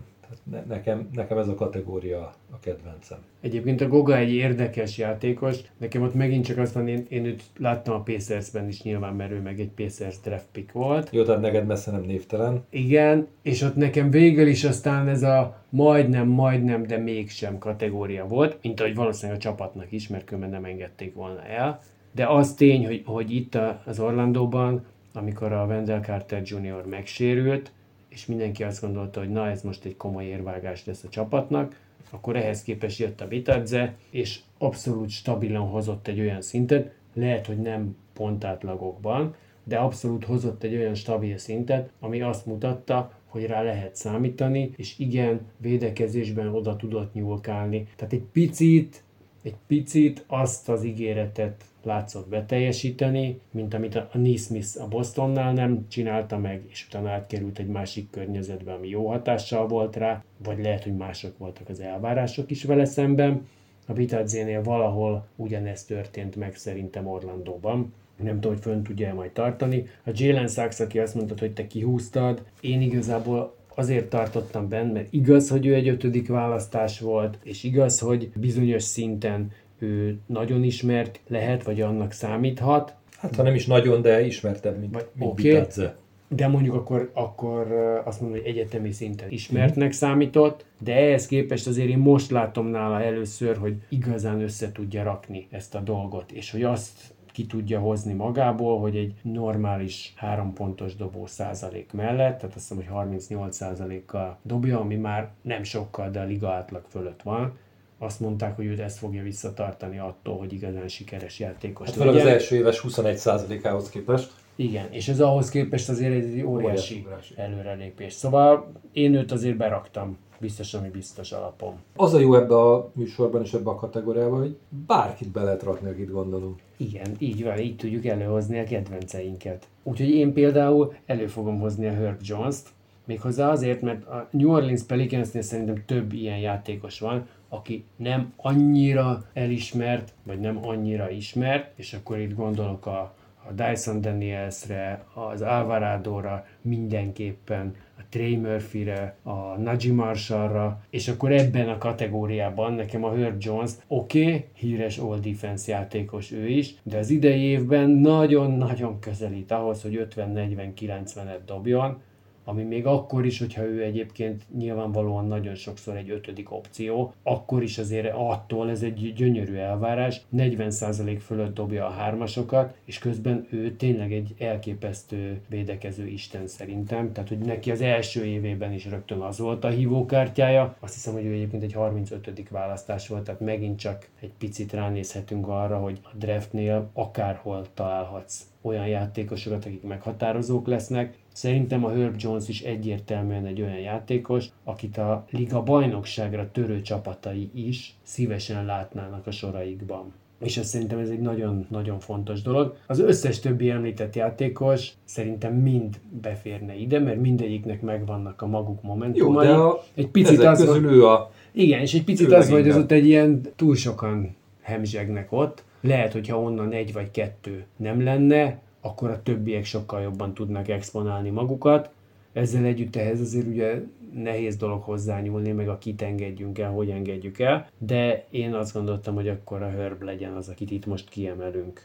Ne, nekem, nekem ez a kategória a kedvencem. Egyébként a Goga egy érdekes játékos, nekem ott megint csak az van, én, én őt láttam a Pacersben is nyilván, mert ő meg egy Pacers draft pick volt. Jó, tehát neked messze nem névtelen. Igen, és ott nekem végül is aztán ez a majdnem, majdnem, de mégsem kategória volt, mint ahogy valószínűleg a csapatnak is, mert különben nem engedték volna el. De az tény, hogy, hogy itt az Orlandóban, amikor a Wendell Carter Jr. megsérült, és mindenki azt gondolta, hogy na ez most egy komoly érvágás lesz a csapatnak, akkor ehhez képest jött a Bitadze, és abszolút stabilan hozott egy olyan szintet, lehet, hogy nem pontátlagokban, de abszolút hozott egy olyan stabil szintet, ami azt mutatta, hogy rá lehet számítani, és igen, védekezésben oda tudott nyúlkálni. Tehát egy picit, egy picit azt az ígéretet látszott beteljesíteni, mint amit a Neesmith a Bostonnál nem csinálta meg, és utána átkerült egy másik környezetbe, ami jó hatással volt rá, vagy lehet, hogy mások voltak az elvárások is vele szemben. A Bitadzénél valahol ugyanezt történt meg szerintem Orlandóban. Nem tudom, hogy fönn tudja majd tartani. A Jalen Sachs, aki azt mondta, hogy te kihúztad, én igazából azért tartottam benne, mert igaz, hogy ő egy ötödik választás volt, és igaz, hogy bizonyos szinten ő nagyon ismert lehet, vagy annak számíthat. Hát ha nem is nagyon, de ismertebb, mint, Vagy- mint oké. Bitadze. De mondjuk akkor, akkor azt mondom, hogy egyetemi szinten ismertnek számított, de ehhez képest azért én most látom nála először, hogy igazán össze tudja rakni ezt a dolgot, és hogy azt ki tudja hozni magából, hogy egy normális három pontos dobó százalék mellett, tehát azt hiszem, hogy 38 százalékkal dobja, ami már nem sokkal, de a liga átlag fölött van. Azt mondták, hogy őt ezt fogja visszatartani attól, hogy igazán sikeres játékos Hát főleg az első éves 21%-ához képest. igen, és ez ahhoz képest azért egy óriási Óriási előrelépés. Szóval én őt azért beraktam, biztos, ami biztos alapon. Az a jó ebbe a műsorban és ebbe a kategóriában, hogy bárkit be lehet rakni, akit gondolunk. Igen, így van, így tudjuk előhozni a kedvenceinket. Úgyhogy én például elő fogom hozni a Herb Jones-t, méghozzá azért, mert a New Orleans Pelicansnél szerintem több ilyen játékos van, aki nem annyira elismert, vagy nem annyira ismert, és akkor itt gondolok a, a Dyson Danielsre, az Alvarado-ra mindenképpen, a Trey Murphy-re, a Najee Marshallra, és akkor ebben a kategóriában nekem a Herb Jones, oké, okay, híres all defense játékos ő is, de az idei évben nagyon-nagyon közelít ahhoz, hogy 50-40-90-et dobjon, ami még akkor is, hogyha ő egyébként nyilvánvalóan nagyon sokszor egy ötödik opció, akkor is azért attól ez egy gyönyörű elvárás, 40% fölött dobja a hármasokat, és közben ő tényleg egy elképesztő védekező isten szerintem, tehát hogy neki az első évében is rögtön az volt a hívókártyája, azt hiszem, hogy ő egyébként egy 35. választás volt, tehát megint csak egy picit ránézhetünk arra, hogy a draftnél akárhol találhatsz olyan játékosokat, akik meghatározók lesznek. Szerintem a Herb Jones is egyértelműen egy olyan játékos, akit a liga bajnokságra törő csapatai is szívesen látnának a soraikban. És ez szerintem ez egy nagyon-nagyon fontos dolog. Az összes többi említett játékos szerintem mind beférne ide, mert mindegyiknek megvannak a maguk Jó, momentumai. de a, egy picit ezek az, közül ő a... igen, és egy picit az, hogy az ott egy ilyen túl sokan hemzsegnek ott. Lehet, hogyha onnan egy vagy kettő nem lenne, akkor a többiek sokkal jobban tudnak exponálni magukat. Ezzel együtt ehhez azért ugye nehéz dolog hozzányúlni, meg a kit engedjünk el, hogy engedjük el, de én azt gondoltam, hogy akkor a Herb legyen az, akit itt most kiemelünk.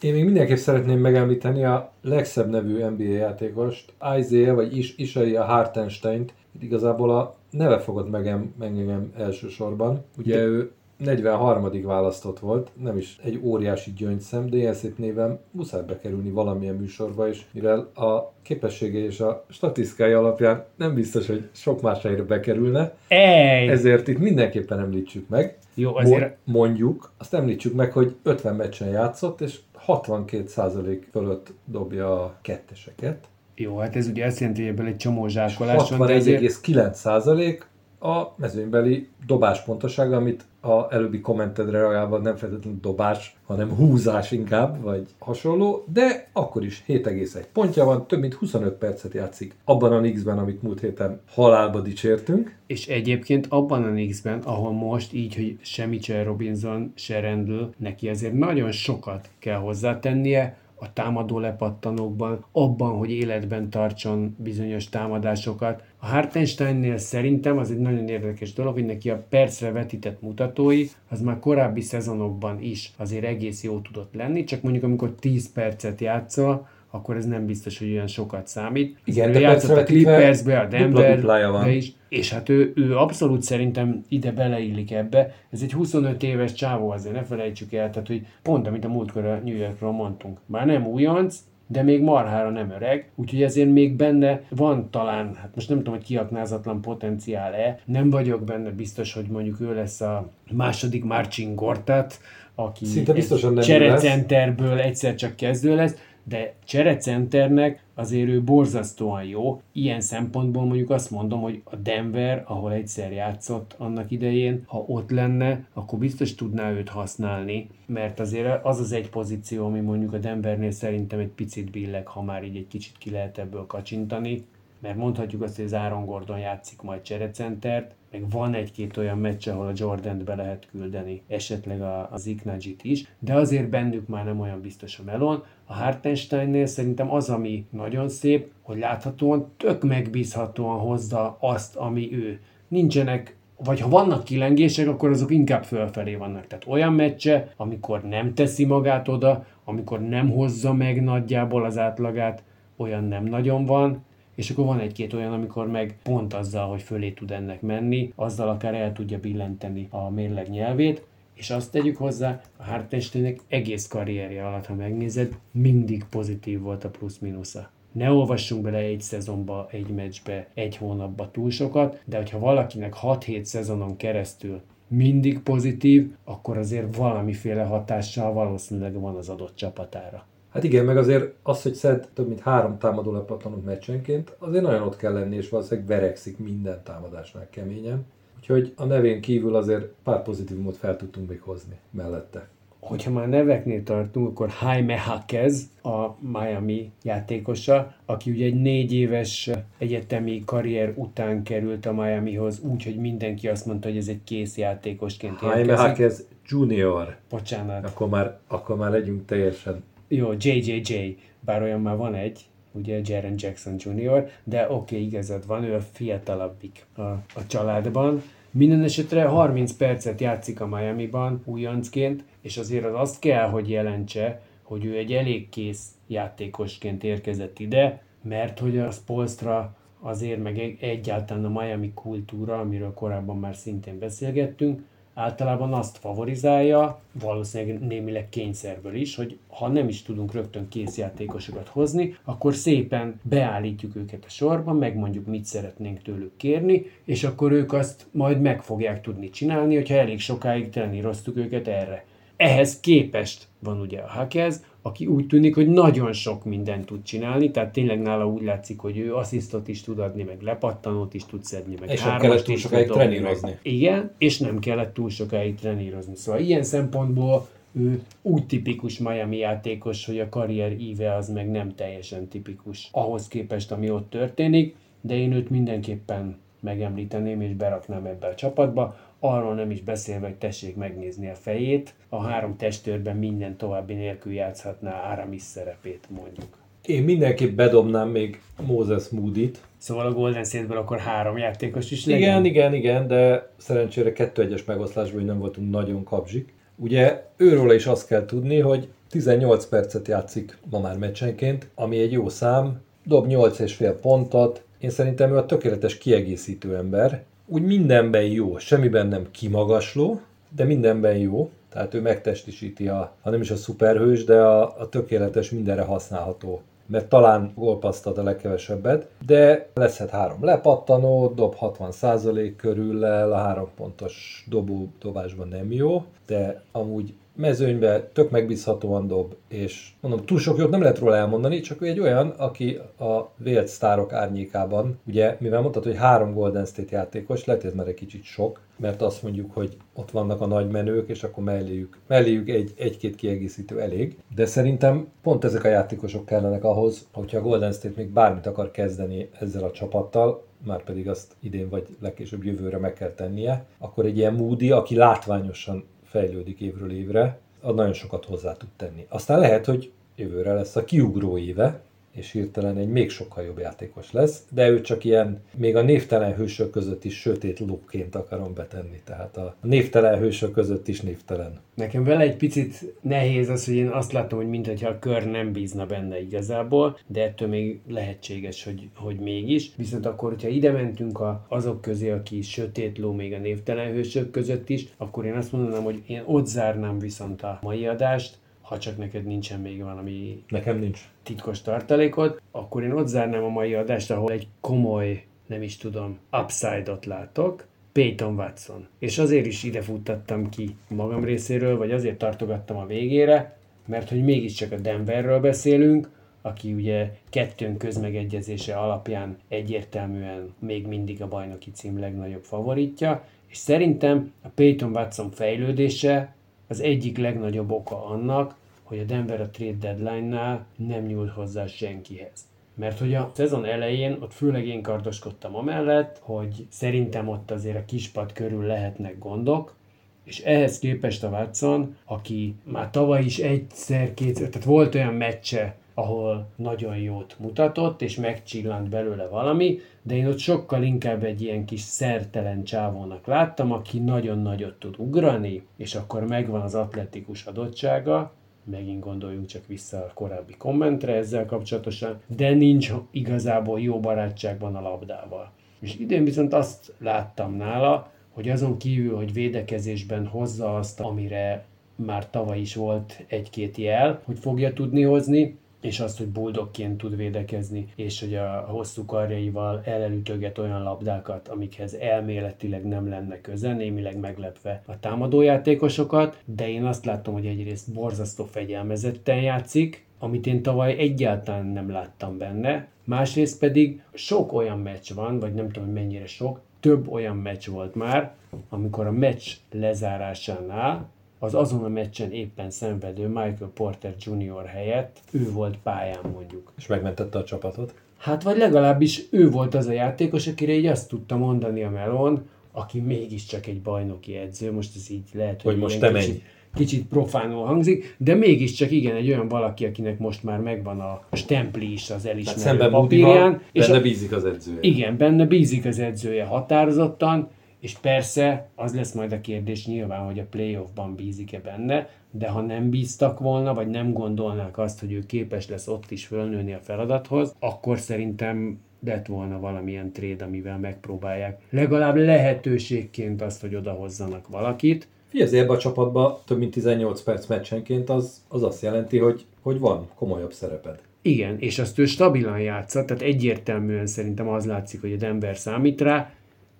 Én még mindenképp szeretném megemlíteni a legszebb nevű NBA játékost, Isaiah vagy Is- Isaiah Hartenstein-t. Itt igazából a neve fogott meg em- meg engem elsősorban. Ugye ő 43. választott volt, nem is egy óriási gyöngyszem, de ilyen szép néven muszáj bekerülni valamilyen műsorba is, mivel a képessége és a statisztikai alapján nem biztos, hogy sok más helyre bekerülne, Ej! Ez... ezért itt mindenképpen említsük meg. Jó, azért Mondjuk, azt említsük meg, hogy 50 meccsen játszott, és 62% fölött dobja a ketteseket. jó, hát ez ugye azt jelenti, hogy ebből egy csomó zsákolás van, de azért 61,9% a mezőnybeli dobás pontosága, amit a előbbi kommentedre reagálva nem feltétlenül dobás, hanem húzás inkább, vagy hasonló, de akkor is 7,1 pontja van, több mint 25 percet játszik abban a Knicks-ben, amit múlt héten halálba dicsértünk. És egyébként abban a Knicksben, ahol most így, hogy se Mitchell Robinson, se Randall, neki azért nagyon sokat kell hozzátennie, a támadó lepattanókban, abban, hogy életben tartson bizonyos támadásokat. A Hartensteinnél szerintem az egy nagyon érdekes dolog, hogy neki a percre vetített mutatói, az már korábbi szezonokban is azért egész jó tudott lenni, csak mondjuk amikor 10 percet játszol, akkor ez nem biztos, hogy olyan sokat számít. Igen, de játszott a Clippersbe, a. Denverbe is, és hát ő, ő abszolút szerintem ide beleillik ebbe. Ez egy 25 éves csávó, azért ne felejtsük el, tehát hogy pont amit a múltkor a New Yorkról mondtunk. Már nem újonc, de még marhára nem öreg, úgyhogy ezért még benne van talán, hát most nem tudom, hogy kiaknázatlan potenciál-e, nem vagyok benne biztos, hogy mondjuk ő lesz a második Marcin Gortat, aki Szinte biztosan nem cserecenterből egyszer csak kezdő lesz, de cserecenternek azért ő borzasztóan jó. Ilyen szempontból mondjuk azt mondom, hogy a Denver, ahol egyszer játszott annak idején, ha ott lenne, akkor biztos tudná őt használni, mert azért az az egy pozíció, ami mondjuk a Denvernél szerintem egy picit billeg, ha már így egy kicsit ki lehet ebből kacsintani, mert mondhatjuk azt, hogy az Aaron Gordon játszik majd cserecentert, meg van egy-két olyan meccs, ahol a jordan be lehet küldeni, esetleg a, az Iknajit is, de azért bennük már nem olyan biztos a melon. A Hartensteinnél szerintem az, ami nagyon szép, hogy láthatóan tök megbízhatóan hozza azt, ami ő. Nincsenek vagy ha vannak kilengések, akkor azok inkább fölfelé vannak. Tehát olyan meccse, amikor nem teszi magát oda, amikor nem hozza meg nagyjából az átlagát, olyan nem nagyon van, és akkor van egy-két olyan, amikor meg pont azzal, hogy fölé tud ennek menni, azzal akár el tudja billenteni a mérleg nyelvét, és azt tegyük hozzá, a Hartensteinnek egész karrierje alatt, ha megnézed, mindig pozitív volt a plusz-minusza. Ne olvassunk bele egy szezonba, egy meccsbe, egy hónapba túl sokat, de hogyha valakinek 6-7 szezonon keresztül mindig pozitív, akkor azért valamiféle hatással valószínűleg van az adott csapatára. Hát igen, meg azért az, hogy szed több mint három támadó lepattanót meccsenként, azért nagyon ott kell lenni, és valószínűleg verekszik minden támadásnál keményen. Úgyhogy a nevén kívül azért pár pozitívumot fel tudtunk még hozni mellette. Hogyha már neveknél tartunk, akkor Jaime Hakez, a Miami játékosa, aki ugye egy négy éves egyetemi karrier után került a Miamihoz, úgyhogy mindenki azt mondta, hogy ez egy kész játékosként Jaime érkezik. Hakez Junior. Bocsánat. Akkor már, akkor már legyünk teljesen jó, JJJ, bár olyan már van egy, ugye Jaren Jackson Jr., de oké, okay, igazad van, ő a fiatalabbik a, a családban. Minden esetre 30 percet játszik a Miami-ban újoncként, és azért az azt kell, hogy jelentse, hogy ő egy elég kész játékosként érkezett ide, mert hogy a Spolstra azért meg egyáltalán a Miami kultúra, amiről korábban már szintén beszélgettünk, általában azt favorizálja, valószínűleg némileg kényszerből is, hogy ha nem is tudunk rögtön készjátékosokat hozni, akkor szépen beállítjuk őket a sorba, megmondjuk, mit szeretnénk tőlük kérni, és akkor ők azt majd meg fogják tudni csinálni, hogyha elég sokáig treníroztuk őket erre. Ehhez képest van ugye a Hakez, aki úgy tűnik, hogy nagyon sok mindent tud csinálni, tehát tényleg nála úgy látszik, hogy ő asszisztot is tud adni, meg lepattanót is tud szedni, meg és nem kellett túl sokáig trenírozni. Igen, és nem kellett túl sokáig trenírozni. Szóval ilyen szempontból ő úgy tipikus Miami játékos, hogy a karrier íve az meg nem teljesen tipikus ahhoz képest, ami ott történik, de én őt mindenképpen megemlíteném és beraknám ebbe a csapatba arról nem is beszélve, hogy tessék megnézni a fejét, a három testőrben minden további nélkül játszhatná Aramis szerepét mondjuk. Én mindenképp bedobnám még Moses Moody-t. Szóval a Golden State-ből akkor három játékos is legyen? Igen, igen, igen, de szerencsére kettő egyes megoszlásban nem voltunk nagyon kapzsik. Ugye őről is azt kell tudni, hogy 18 percet játszik ma már meccsenként, ami egy jó szám, dob 8,5 pontot, én szerintem ő a tökéletes kiegészítő ember, úgy mindenben jó, semmiben nem kimagasló, de mindenben jó. Tehát ő megtestisíti a, ha nem is a szuperhős, de a, a tökéletes, mindenre használható mert talán gólpaszt ad a legkevesebbet, de leszhet három lepattanó, dob 60% körül el, a három pontos dobó dobásban nem jó, de amúgy mezőnybe tök megbízhatóan dob, és mondom, túl sok jót nem lehet róla elmondani, csak ő egy olyan, aki a vélt sztárok árnyékában, ugye, mivel mondtad, hogy három Golden State játékos, lehet ez már egy kicsit sok, mert azt mondjuk, hogy ott vannak a nagy menők, és akkor melléjük, melléjük egy, egy-két kiegészítő elég. De szerintem pont ezek a játékosok kellenek ahhoz, hogyha a Golden State még bármit akar kezdeni ezzel a csapattal, már pedig azt idén vagy legkésőbb jövőre meg kell tennie, akkor egy ilyen Moody, aki látványosan fejlődik évről évre, az nagyon sokat hozzá tud tenni. Aztán lehet, hogy jövőre lesz a kiugró éve, és hirtelen egy még sokkal jobb játékos lesz, de ő csak ilyen, még a névtelen hősök között is sötét lukként akarom betenni, tehát a névtelen hősök között is névtelen. Nekem vele egy picit nehéz az, hogy én azt látom, hogy mintha a kör nem bízna benne igazából, de ettől még lehetséges, hogy, hogy mégis. Viszont akkor, hogyha ide mentünk a, azok közé, aki sötét ló még a névtelen hősök között is, akkor én azt mondanám, hogy én ott zárnám viszont a mai adást, ha csak neked nincsen még valami Nekem nincs. titkos tartalékod, akkor én ott zárnám a mai adást, ahol egy komoly, nem is tudom, upside-ot látok, Peyton Watson. És azért is ide futtattam ki magam részéről, vagy azért tartogattam a végére, mert hogy mégiscsak a Denverről beszélünk, aki ugye kettőn közmegegyezése alapján egyértelműen még mindig a bajnoki cím legnagyobb favoritja, és szerintem a Peyton Watson fejlődése az egyik legnagyobb oka annak, hogy a Denver a trade deadline-nál nem nyúlt hozzá senkihez. Mert hogy a szezon elején ott főleg én kardoskodtam amellett, hogy szerintem ott azért a kispad körül lehetnek gondok, és ehhez képest a Watson, aki már tavaly is egyszer, kétszer, tehát volt olyan meccse, ahol nagyon jót mutatott, és megcsillant belőle valami, de én ott sokkal inkább egy ilyen kis szertelen csávónak láttam, aki nagyon nagyot tud ugrani, és akkor megvan az atletikus adottsága, megint gondoljunk csak vissza a korábbi kommentre ezzel kapcsolatosan, de nincs igazából jó barátságban a labdával. És idén viszont azt láttam nála, hogy azon kívül, hogy védekezésben hozza azt, amire már tavaly is volt egy-két jel, hogy fogja tudni hozni, és azt, hogy boldogként tud védekezni, és hogy a hosszú karjaival elelütöget olyan labdákat, amikhez elméletileg nem lenne köze, némileg meglepve a támadójátékosokat, de én azt látom, hogy egyrészt borzasztó fegyelmezetten játszik, amit én tavaly egyáltalán nem láttam benne, másrészt pedig sok olyan meccs van, vagy nem tudom, hogy mennyire sok, több olyan meccs volt már, amikor a meccs lezárásánál az azon a meccsen éppen szenvedő Michael Porter Jr. helyett ő volt pályán mondjuk. És megmentette a csapatot? Hát vagy legalábbis ő volt az a játékos, akire így azt tudta mondani a Melon, aki mégiscsak egy bajnoki edző, most ez így lehet, hogy, hogy most te kicsit, menj. kicsit profánul hangzik, de mégiscsak igen, egy olyan valaki, akinek most már megvan a stempli is az elismerő hát papírján. És benne a, bízik az edzője. Igen, benne bízik az edzője határozottan, és persze az lesz majd a kérdés nyilván, hogy a playoffban bízik-e benne, de ha nem bíztak volna, vagy nem gondolnák azt, hogy ő képes lesz ott is fölnőni a feladathoz, akkor szerintem lett volna valamilyen tréd, amivel megpróbálják legalább lehetőségként azt, hogy odahozzanak valakit. Figyelj, ebbe a csapatban több mint 18 perc meccsenként az, az azt jelenti, hogy, hogy van komolyabb szereped. Igen, és azt ő stabilan játszott, tehát egyértelműen szerintem az látszik, hogy a Denver számít rá,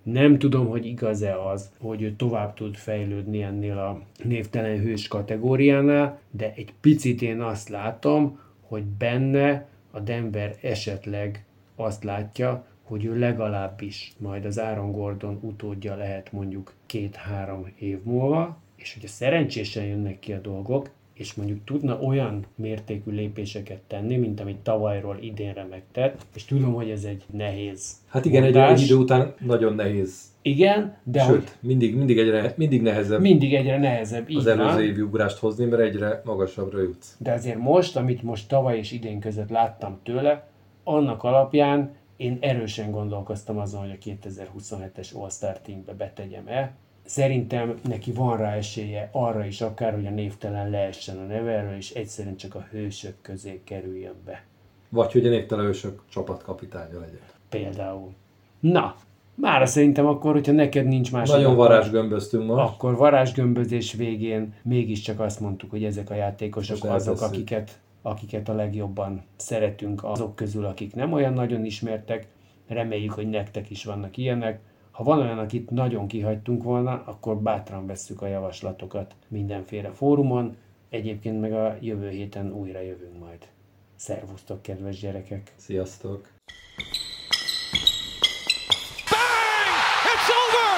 nem tudom, hogy igaz-e az, hogy ő tovább tud fejlődni ennél a névtelen hős kategóriánál, de egy picit én azt látom, hogy benne a Denver esetleg azt látja, hogy ő legalábbis majd az Aaron Gordon utódja lehet mondjuk két-három év múlva, és hogyha szerencsésen jönnek ki a dolgok, és mondjuk tudna olyan mértékű lépéseket tenni, mint amit tavalyról idénre megtett, és tudom, hogy ez egy nehéz Hát igen, mondás. egy, egy idő után nagyon nehéz. Igen, de Sőt, hogy mindig, mindig, egyre, mindig nehezebb. Mindig egyre nehezebb, így Az előző évi ugrást hozni, mert egyre magasabbra jutsz. De azért most, amit most tavaly és idén között láttam tőle, annak alapján én erősen gondolkoztam azon, hogy a 2027-es All-Star Teambe betegyem-e, Szerintem neki van rá esélye arra is akár, hogy a névtelen leessen a nevelről, és egyszerűen csak a hősök közé kerüljön be. Vagy hogy a névtelen hősök csapatkapitánya legyen. Például. Na, már szerintem akkor, hogyha neked nincs más... Nagyon varázsgömböztünk most. Akkor varázsgömbözés végén mégiscsak azt mondtuk, hogy ezek a játékosok most azok, akiket, akiket a legjobban szeretünk azok közül, akik nem olyan nagyon ismertek. Reméljük, hogy nektek is vannak ilyenek. Ha van olyan, akit nagyon kihagytunk volna, akkor bátran vesszük a javaslatokat mindenféle fórumon, egyébként meg a jövő héten újra jövünk majd. Szervusztok, kedves gyerekek! Sziasztok!